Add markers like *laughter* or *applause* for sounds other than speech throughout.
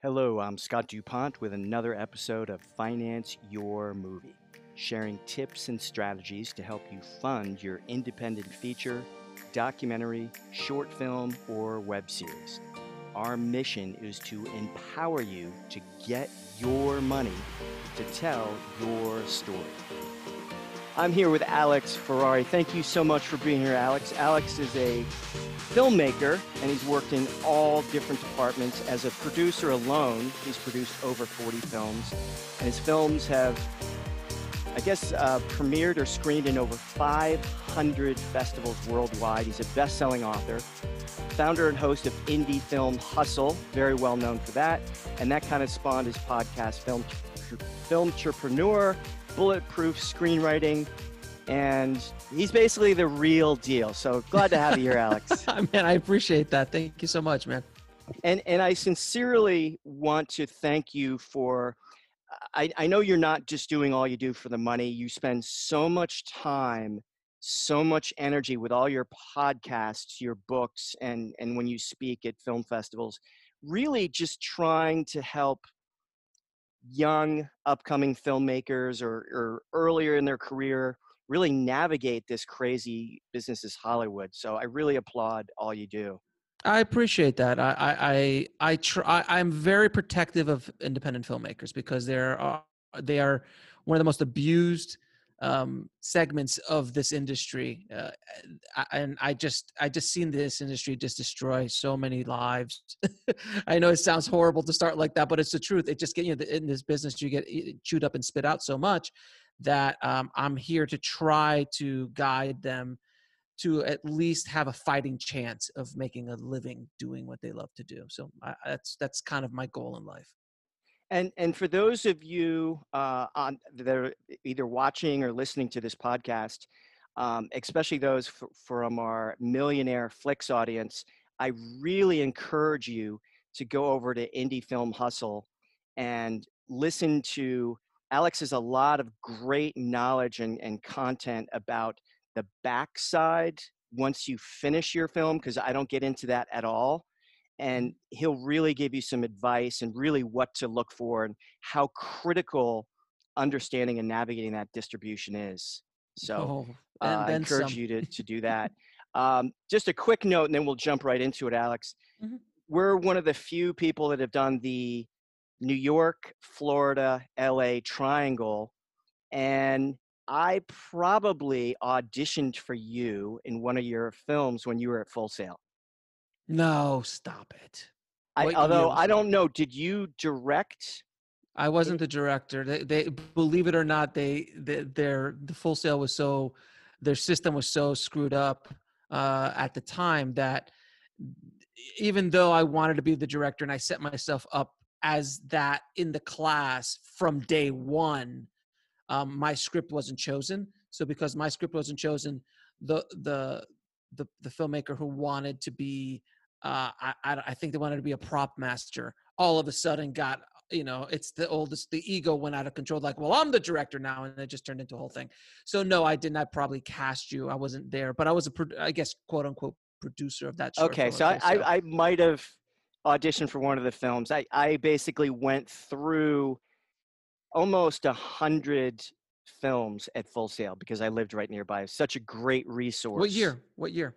Hello, I'm Scott DuPont with another episode of Finance Your Movie, sharing tips and strategies to help you fund your independent feature, documentary, short film, or web series. Our mission is to empower you to get your money to tell your story. I'm here with Alex Ferrari. Thank you so much for being here, Alex. Alex is a filmmaker and he's worked in all different departments. As a producer alone, he's produced over 40 films, and his films have, I guess, uh, premiered or screened in over 500 festivals worldwide. He's a best selling author, founder and host of Indie Film Hustle, very well known for that, and that kind of spawned his podcast, Film, Film Entrepreneur bulletproof screenwriting, and he's basically the real deal. So glad to have you here, *laughs* Alex. *laughs* man, I appreciate that. Thank you so much, man. And and I sincerely want to thank you for. I, I know you're not just doing all you do for the money. You spend so much time, so much energy with all your podcasts, your books, and and when you speak at film festivals, really just trying to help young upcoming filmmakers or, or earlier in their career really navigate this crazy business as Hollywood. So I really applaud all you do. I appreciate that. I I I, I try. I'm very protective of independent filmmakers because they're uh, they are one of the most abused um, segments of this industry, uh, and I just I just seen this industry just destroy so many lives. *laughs* I know it sounds horrible to start like that, but it's the truth. It just get you know, in this business you get chewed up and spit out so much that um, I'm here to try to guide them to at least have a fighting chance of making a living doing what they love to do. So I, that's that's kind of my goal in life. And and for those of you uh, on that are either watching or listening to this podcast, um, especially those f- from our millionaire flicks audience, I really encourage you to go over to Indie Film Hustle and listen to Alex has a lot of great knowledge and, and content about the backside once you finish your film because I don't get into that at all and he'll really give you some advice and really what to look for and how critical understanding and navigating that distribution is. So oh, uh, I encourage some. you to, to do that. *laughs* Um, just a quick note, and then we'll jump right into it, Alex. Mm-hmm. We're one of the few people that have done the New York, Florida, LA triangle. And I probably auditioned for you in one of your films when you were at Full Sail. No, stop it. I, although I don't know, did you direct? I wasn't the director. They, they believe it or not, they, they their the Full Sail was so their system was so screwed up uh, at the time that even though I wanted to be the director and I set myself up as that in the class from day one, um, my script wasn't chosen. So because my script wasn't chosen, the the the the filmmaker who wanted to be uh, I, I think they wanted to be a prop master. All of a sudden, got you know, it's the oldest. The ego went out of control. Like, well, I'm the director now, and it just turned into a whole thing. So no, I did not probably cast you. I wasn't there, but I was a, I guess, quote unquote, producer of that. okay, so I, I, I might have auditioned for one of the films. I I basically went through almost a hundred films at Full Sail because I lived right nearby. Such a great resource. What year? What year?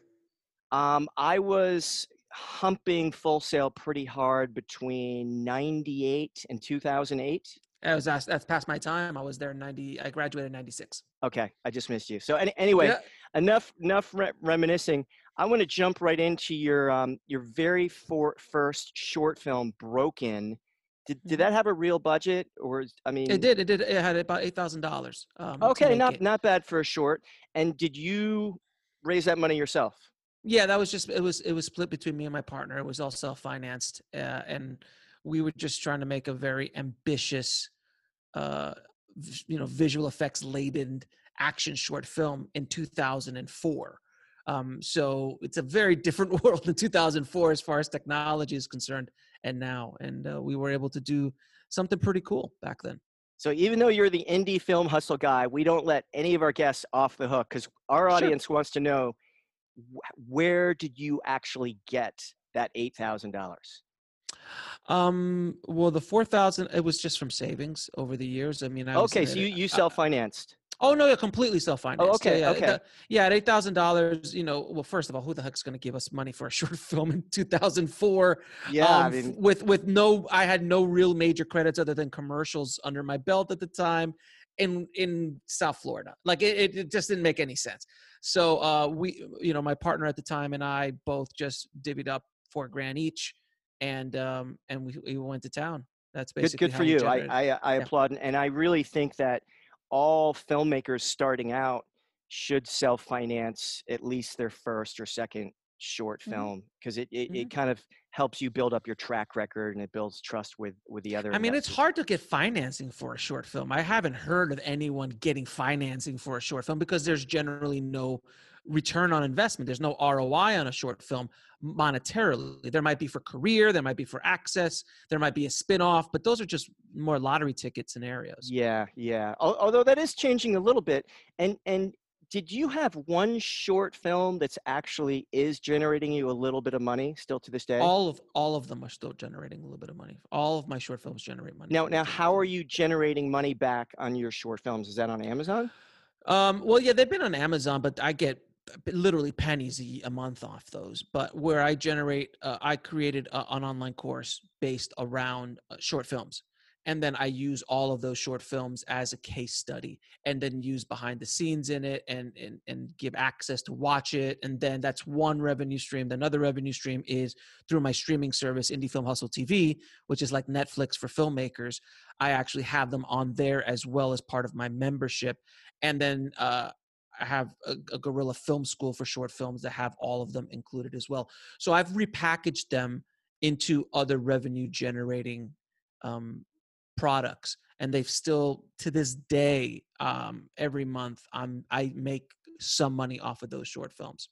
Um, I was humping Full Sail pretty hard between 98 and 2008 I was that's past my time. I was there in 90. I graduated in 96. Okay. I just missed you. So any, anyway, yeah. enough, enough re- reminiscing. I want to jump right into your, um, your very for, first short film Broken. Did, did mm-hmm. that have a real budget or, I mean, it did, it did. It had about $8,000. Um, okay. Not, it. not bad for a short. And did you raise that money yourself? Yeah, that was just it was it was split between me and my partner. It was all self financed, uh, and we were just trying to make a very ambitious, uh, you know, visual effects laden action short film in 2004. Um, so it's a very different *laughs* world in 2004 as far as technology is concerned, and now, and uh, we were able to do something pretty cool back then. So even though you're the indie film hustle guy, we don't let any of our guests off the hook because our audience sure. wants to know where did you actually get that eight thousand dollars? Um, well, the four thousand it was just from savings over the years. I mean, I Okay, so you you self financed. Oh no, yeah, completely self-financed. Oh, okay, yeah, okay. the- yeah, at eight thousand dollars, you know. Well, first of all, who the heck's going to give us money for a *laughs* short film in two thousand four? Yeah, I um, f- mean, with with no, I had no real major credits other than commercials under my belt at the time in in South Florida. Like it, it, just didn't make any sense. So uh, we, you know, my partner at the time and I both just divvied up four grand each, and um, and we, we went to town. That's basically good how for you. I I, I Yeah. applaud, and I really think that all filmmakers starting out should self finance at least their first or second short Mhm. film because it, it, Mhm. it kind of helps you build up your track record and it builds trust with with the other I mean, it's hard to get financing for a short film. I haven't heard of anyone getting financing for a short film because there's generally no return on investment. There's no ROI on a short film monetarily. There might be for career, there might be for access, there might be a spin-off, but those are just more lottery ticket scenarios. Yeah, yeah. Although that is changing a little bit. And and did you have one short film that's actually is generating you a little bit of money still to this day? All of all of them are still generating a little bit of money. All of my short films generate money. now now how are you generating money back on your short films? Is that on Amazon? Um, well, yeah, they've been on Amazon, but I get literally pennies a, month off those. But where I generate, uh, I created a, an online course based around uh, short films. And then I use all of those short films as a case study and then use behind the scenes in it and, and, and give access to watch it. And then that's one revenue stream. The Another revenue stream is through my streaming service, Indie Film Hustle TV, which is like Netflix for filmmakers. I actually have them on there as well as part of my membership and then uh, I have a, a Guerrilla Film School for short films that have all of them included as well. So I've repackaged them into other revenue generating um, products, and they've still to this day um, every month I'm I make some money off of those short films.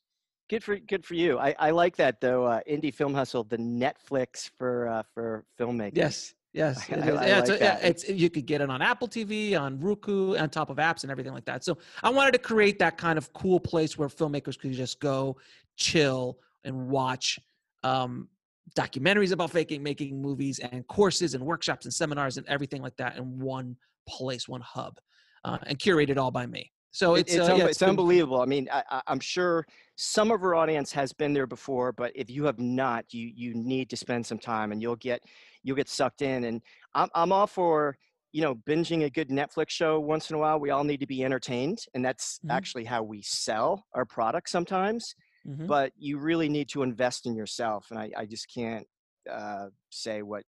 Good for good for you. I, I like that though. Uh, Indie Film Hustle, the Netflix for uh, for filmmakers. Yes. Yes, I- *laughs* it I- yeah, like a- yeah, it's you could get it on Apple TV, on Roku, on top of apps and everything like that. So I wanted to create that kind of cool place where filmmakers could just go, chill, and watch um, documentaries about faking, making movies and courses and workshops and seminars and everything like that in one place, one hub, uh, and curated all by me. So it's it's, uh, yeah, it's been- unbelievable. I mean, I, I'm sure some of our audience has been there before, but if you have not, you you need to spend some time, and you'll get you'll get sucked in. And I'm I'm all for you know binging a good Netflix show once in a while. We all need to be entertained, and that's Mhm. actually how we sell our products sometimes. Mhm. But you really need to invest in yourself, and I I just can't uh, say what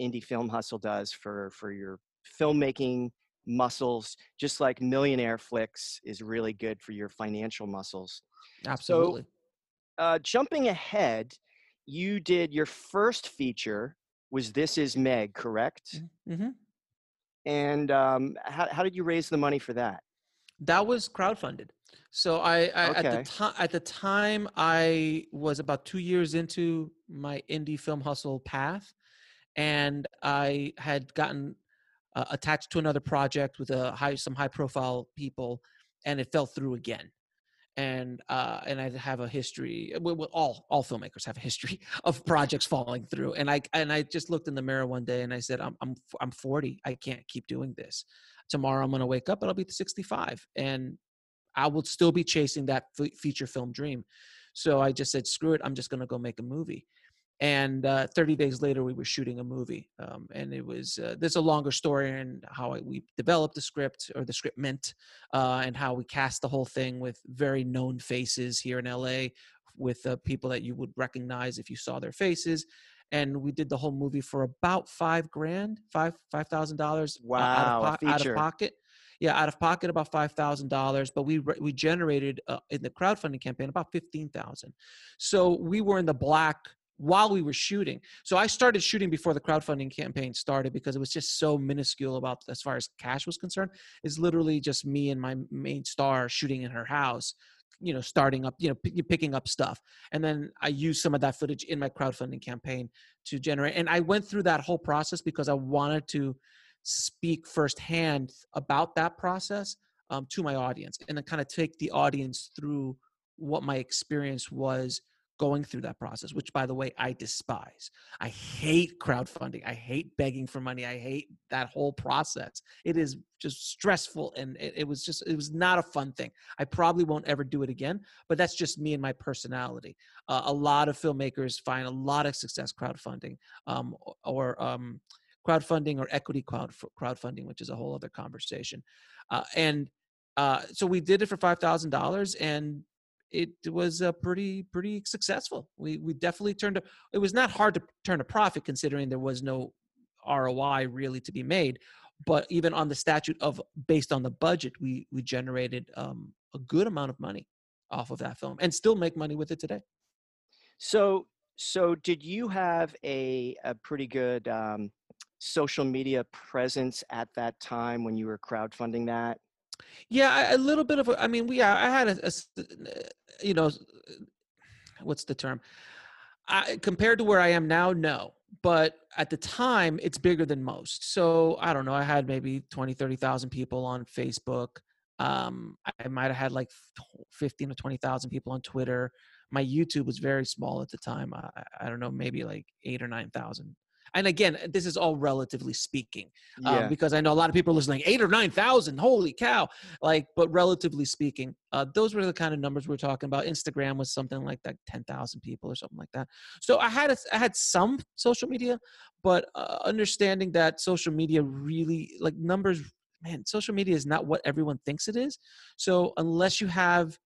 indie film hustle does for for your filmmaking muscles just like millionaire flicks is really good for your financial muscles. Absolutely. uh, jumping ahead you did your first feature was this is meg correct? Hmm and um, how, how did you raise the money for that That was crowdfunded. So I, I at the time at the time I was about two years into my indie film hustle path, and I had gotten uh, attached to another project with a high some high profile people, and it fell through again. And uh, and I have a history. Well, well, all all filmmakers have a history *laughs* of *laughs* projects falling through. And I and I just looked in the mirror one day and I said, I'm I'm I'm 40. I can't keep doing this tomorrow i'm going to wake up i'll be 65 and i will still be chasing that f- feature film dream. So i just said screw it i'm just going to go make a movie. And uh, 30 days later we were shooting a movie um, and it was uh, there's a longer story and how I, we developed the script or the script meant uh, and how we cast the whole thing with very known faces here in la with uh, people that you would recognize if you saw their faces and we did the whole movie for about five grand five five thousand dollars Wow, out, of, out of pocket. Yeah out of pocket about five thousand dollars but we re- we generated uh, in the crowdfunding campaign about fifteen thousand. So we were in the black while we were shooting. So i started shooting before the crowdfunding campaign started because it was just so minuscule about as far as cash was concerned it's literally just me and my main star shooting in her house you know starting up you know p- picking up stuff. And then i used some of that footage in my crowdfunding campaign to generate and i went through that whole process because i wanted to speak firsthand about that process um, to my audience and then kind of take the audience through what my experience was going through that process, which by the way, I despise. I hate crowdfunding. I hate begging for money. I hate that whole process. It is just stressful and it, it, was just, it was not a fun thing. I probably won't ever do it again, but that's just me and my personality. Uh, a lot of filmmakers find a lot of success crowdfunding um, or um, crowdfunding or equity crowd, crowdfunding, which is a whole other conversation. Uh, and uh, so we did it for $5,000 and it was uh, pretty pretty successful. We we definitely turned. A, it was not hard to turn a profit considering there was no ROI really to be made. But even on the statute of based on the budget, we we generated um, a good amount of money off of that film and still make money with it today. So so did you have a a pretty good um, social media presence at that time when you were crowdfunding that? Yeah, a little bit of. I mean, we. I had a, a you know, what's the term? I, compared to where I am now, no. But at the time, it's bigger than most. So I don't know. I had maybe 20, 30,000 people on Facebook. Um, I might have had like 15 to 20,000 people on Twitter. My YouTube was very small at the time. I, I don't know, maybe like eight or 9,000 and again, this is all relatively speaking, um, yeah. because I know a lot of people are listening, eight or nine thousand, holy cow! Like, but relatively speaking, uh, those were the kind of numbers we are talking about. Instagram was something like that, ten thousand people or something like that. So I had a, I had some social media, but uh, understanding that social media really like numbers, man, social media is not what everyone thinks it is. So unless you have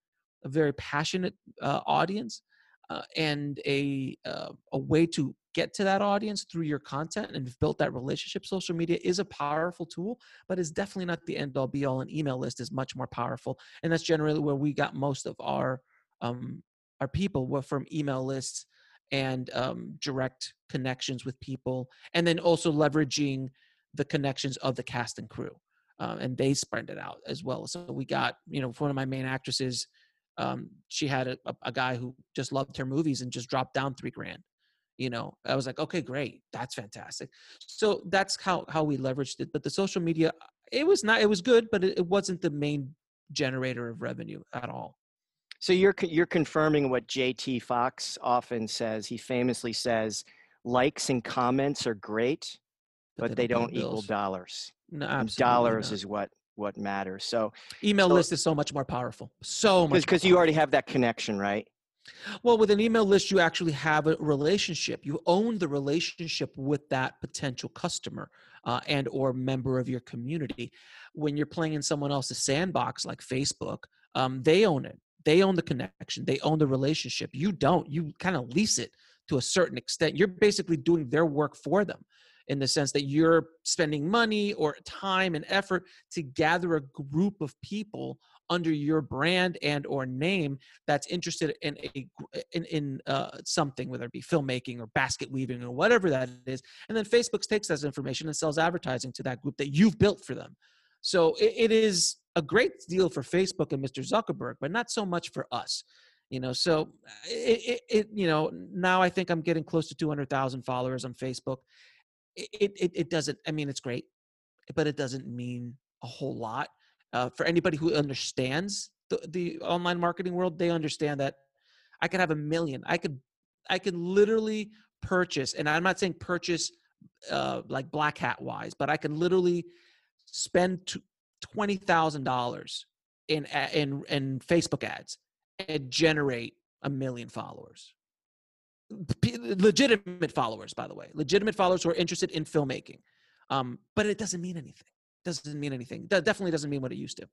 a very passionate uh, audience uh, and a uh, a way to get to that audience through your content and have built that relationship, social media is a powerful tool, but it's definitely not the end all be all. An email list is much more powerful, and that's generally where we got most of our um, our people were from email lists and um, direct connections with people, and then also leveraging the connections of the cast and crew. Uh, and they spread it out as well. So we got, you know, one of my main actresses, um, she had a, a, guy who just loved her movies and just dropped down three grand you know i was like okay great that's fantastic so that's how how we leveraged it but the social media it was not it was good but it, it wasn't the main generator of revenue at all so you're you're confirming what JT Fox often says. He famously says, "Likes and comments are great, but, but they, don't, don't equal dollars. No, dollars not. is what what matters." So email so, list is so much more powerful. So much because you already have that connection, right? Well, with an email list, you actually have a relationship. You own the relationship with that potential customer uh, and or member of your community. When you're playing in someone else's sandbox like Facebook, um, they own it. They own the connection. They own the relationship. You don't. You kind of lease it to a certain extent. You're basically doing their work for them in the sense that you're spending money or time and effort to gather a group of people under your brand and or name that's interested in a in, in uh, something whether it be filmmaking or basket weaving or whatever that is and then facebook takes that information and sells advertising to that group that you've built for them. So it, it is a great deal for facebook and mr zuckerberg but not so much for us you know? So it, it, it you know now i think i'm getting close to 200000 followers on facebook it, it, it doesn't i mean it's great but it doesn't mean a whole lot uh, for anybody who understands the, the online marketing world they understand that i could have a million i could i could literally purchase and i'm not saying purchase uh, like black hat wise but i can literally spend $20000 in in in facebook ads and generate a million followers legitimate followers by the way legitimate followers who are interested in filmmaking um, but it doesn't mean anything doesn't mean anything. That definitely doesn't mean what it used to.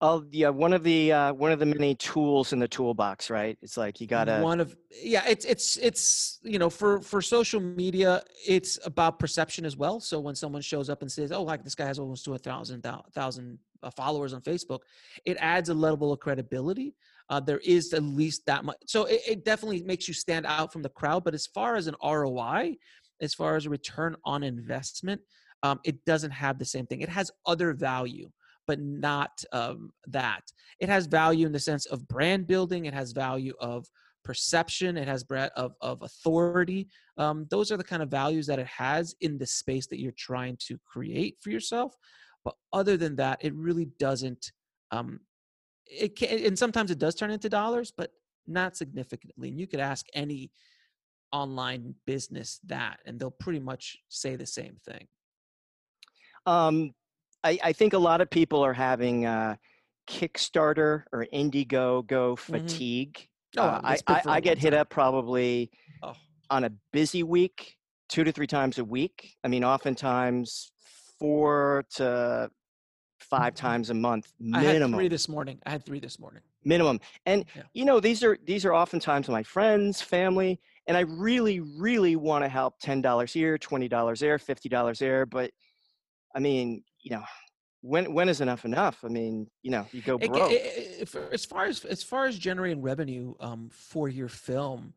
Oh yeah, one of the uh, one of the many tools in the toolbox, right? It's like you gotta one of yeah. It's it's it's you know for for social media, it's about perception as well. So when someone shows up and says, "Oh, like this guy has almost two thousand thousand uh, followers on Facebook," it adds a level of credibility. Uh, there is at least that much, so it, it definitely makes you stand out from the crowd. But as far as an ROI, as far as a return on investment, um, it doesn't have the same thing. It has other value, but not um, that. It has value in the sense of brand building. It has value of perception. It has of of authority. Um, those are the kind of values that it has in the space that you're trying to create for yourself. But other than that, it really doesn't. Um, it can, and sometimes it does turn into dollars, but not significantly. And you could ask any online business that, and they'll pretty much say the same thing. Um, I, I think a lot of people are having uh, Kickstarter or Indiegogo Mm-hmm. fatigue. Oh, Uh, I, I, I get hit up probably Oh. on a busy week, two to three times a week. I mean, oftentimes four to five times a month Mm-hmm. I had minimum. three this morning. I had three this morning. minimum. And Yeah. you know, these are these are oftentimes my friends, family, and I really, really want to help. Ten dollars here, twenty dollars there, fifty dollars there. But I mean, you know, when when is enough enough? I mean, you know, you go broke. it- it- it- for- as far as as far as generating revenue um, for your film,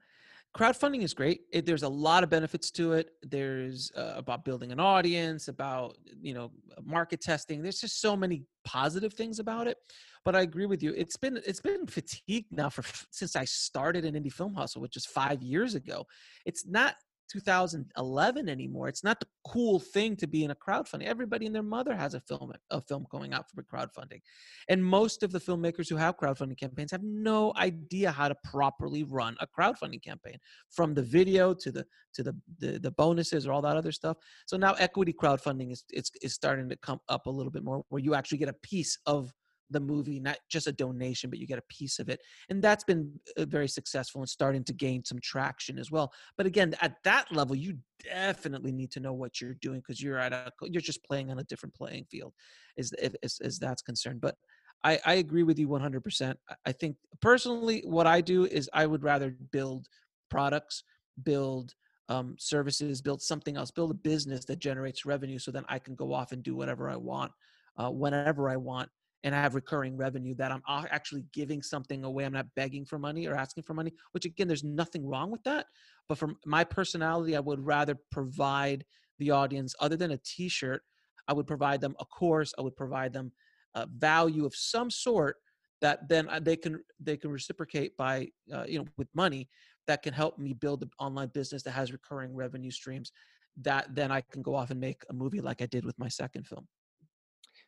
crowdfunding is great. It, there's a lot of benefits to it. There's uh, about building an audience, about you know market testing. There's just so many positive things about it. But I agree with you. It's been it's been fatigued now for since I started an Indie Film Hustle, which is five years ago. It's not 2011 anymore. It's not the cool thing to be in a crowdfunding. Everybody and their mother has a film a film going out for crowdfunding. And most of the filmmakers who have crowdfunding campaigns have no idea how to properly run a crowdfunding campaign, from the video to the to the the, the bonuses or all that other stuff. So now equity crowdfunding is it's is starting to come up a little bit more, where you actually get a piece of the movie, not just a donation, but you get a piece of it, and that's been uh, very successful and starting to gain some traction as well. But again, at that level, you definitely need to know what you're doing because you're at a you're just playing on a different playing field, as as, as that's concerned. But I, I agree with you 100%. I- I think personally, what I do is I would rather build products, build um, services, build something else, build a business that generates revenue so then I can go off and do whatever I want, uh, whenever I want, and I have recurring revenue that I'm actually giving something away. I'm not begging for money or asking for money, which again, there's nothing wrong with that. But from my personality, I would rather provide the audience, other than a t shirt, I would provide them a course, I would provide them uh, value of some sort that then uh, they can they can reciprocate by uh, you know with money that can help me build an online business that has recurring revenue streams that then I can go off and make a movie like I did with my second film.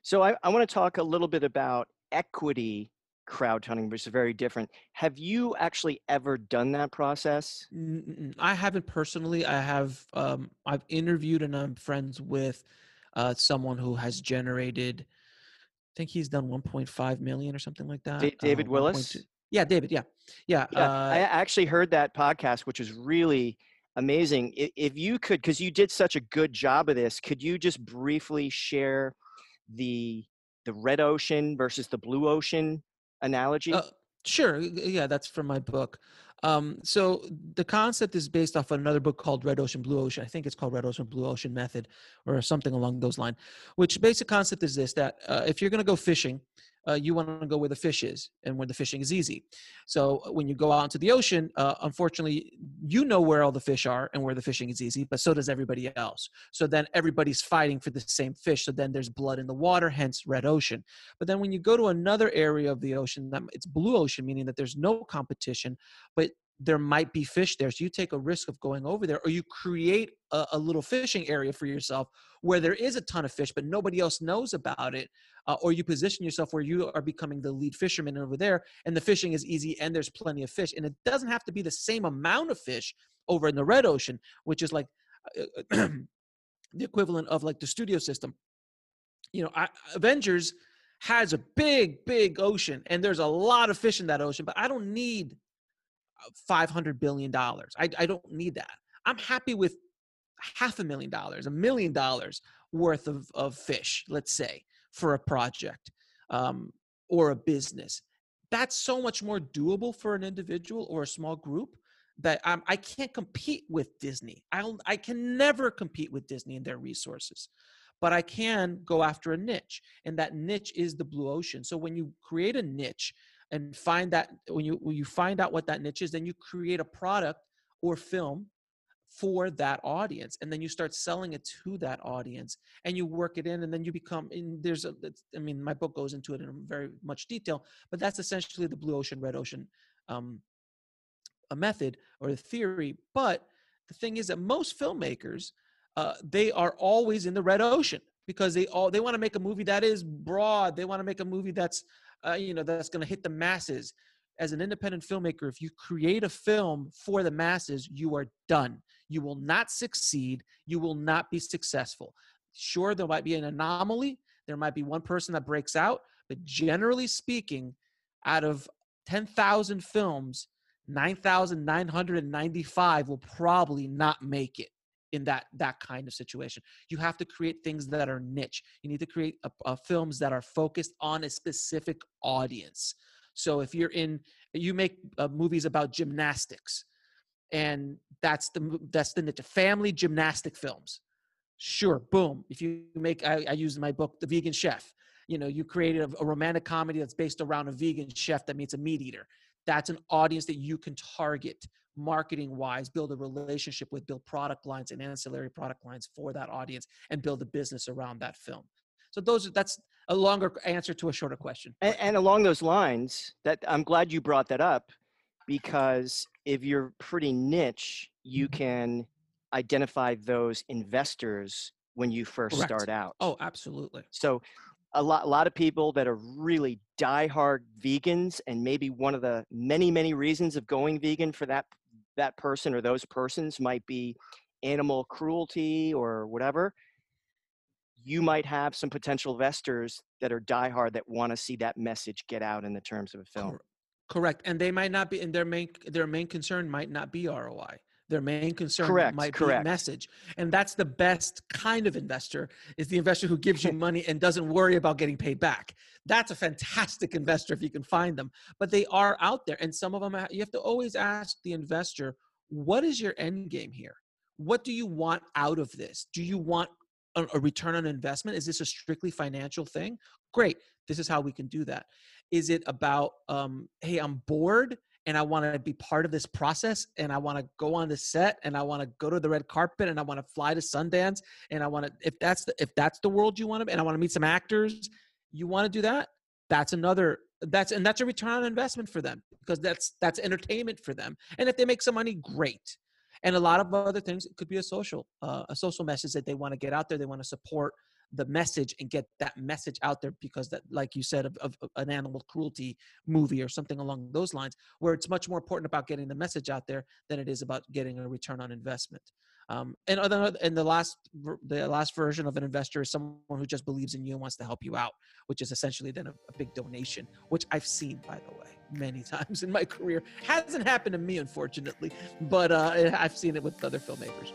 So I, I want to talk a little bit about equity crowdfunding, which is very different. Have you actually ever done that process? I haven't personally. I have. Um, I've interviewed and I'm friends with uh, someone who has generated. I think he's done 1.5 million or something like that. Da- David uh, Willis? 1.2 Yeah, David. Yeah, yeah. Yeah, uh, I actually heard that podcast, which was really amazing. If you could, because you did such a good job of this, could you just briefly share the the red ocean versus the blue ocean analogy? Uh, sure. Yeah, that's from my book. Um, so the concept is based off another book called Red Ocean, Blue Ocean. I think it's called Red Ocean, Blue Ocean Method, or something along those lines. Which basic concept is this: that uh, if you're going to go fishing, uh, you want to go where the fish is and where the fishing is easy. So uh, when you go out into the ocean, uh, unfortunately, you know where all the fish are and where the fishing is easy, but so does everybody else. So then everybody's fighting for the same fish. So then there's blood in the water, hence red ocean. But then when you go to another area of the ocean, it's blue ocean, meaning that there's no competition, but there might be fish there. So you take a risk of going over there, or you create a, a little fishing area for yourself where there is a ton of fish, but nobody else knows about it. Uh, or you position yourself where you are becoming the lead fisherman over there, and the fishing is easy, and there's plenty of fish. And it doesn't have to be the same amount of fish over in the red ocean, which is like uh, *clears throat* the equivalent of like the studio system. You know, I, Avengers has a big, big ocean, and there's a lot of fish in that ocean, but I don't need uh, five hundred billion dollars. I, I don't need that. I'm happy with half a million dollars, a million dollars worth of, of fish, let's say, for a project um, or a business. That's so much more doable for an individual or a small group that um, I can't compete with Disney. I'll, I can never compete with Disney and their resources, but I can go after a niche, and that niche is the blue ocean. So when you create a niche and find that when you when you find out what that niche is, then you create a product or film for that audience and then you start selling it to that audience and you work it in and then you become in there's a i mean my book goes into it in very much detail but that's essentially the blue ocean red ocean um, a method or a theory but the thing is that most filmmakers uh, they are always in the red ocean because they all they want to make a movie that is broad they want to make a movie that's uh, you know that's going to hit the masses as an independent filmmaker, if you create a film for the masses, you are done. You will not succeed. You will not be successful. Sure, there might be an anomaly. There might be one person that breaks out, but generally speaking, out of 10,000 films, 9,995 will probably not make it in that that kind of situation. You have to create things that are niche. You need to create a, a films that are focused on a specific audience. So if you're in, you make uh, movies about gymnastics, and that's the that's the niche. Family gymnastic films. Sure, boom. If you make, I, I use in my book, The Vegan Chef. You know, you created a, a romantic comedy that's based around a vegan chef that meets a meat eater. That's an audience that you can target marketing wise, build a relationship with, build product lines and ancillary product lines for that audience, and build a business around that film. So those are that's a longer answer to a shorter question. And, and along those lines, that I'm glad you brought that up because if you're pretty niche, you Mm-hmm. can identify those investors when you first Correct. start out. Oh, absolutely. So a lot, a lot of people that are really diehard vegans, and maybe one of the many, many reasons of going vegan for that that person or those persons might be animal cruelty or whatever. You might have some potential investors that are diehard that want to see that message get out in the terms of a film. Correct. And they might not be and their main their main concern might not be ROI. Their main concern Correct, might correct. be message. And that's the best kind of investor is the investor who gives you *laughs* money and doesn't worry about getting paid back. That's a fantastic investor if you can find them. But they are out there. And some of them you have to always ask the investor, what is your end game here? What do you want out of this? Do you want a, a return on investment? Is this a strictly financial thing? Great. This is how we can do that. Is it about, um, hey, I'm bored and I want to be part of this process and I want to go on the set and I want to go to the red carpet and I want to fly to Sundance and I want to if that's the if that's the world you want to and I want to meet some actors, you want to do that? That's another that's and that's a return on investment for them because that's that's entertainment for them. And if they make some money, great. And a lot of other things, it could be a social uh, a social message that they want to get out there. They want to support the message and get that message out there because that like you said of, of, an animal cruelty movie or something along those lines where it's much more important about getting the message out there than it is about getting a return on investment. Um, and other and the last the last version of an investor is someone who just believes in you and wants to help you out which is essentially then a, a big donation which i've seen by the way many *laughs* times in my career. Hasn't happened to me unfortunately but uh, i've seen it with other filmmakers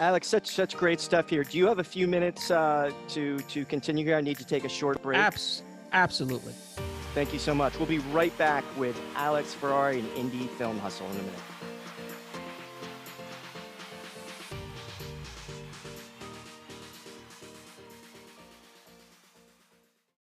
Alex, such such great stuff here. Do you have a few minutes uh, to to continue here? I need to take a short break. Abs- absolutely Thank you so much. We'll be right back with Alex Ferrari and Indie Film Hustle in a minute.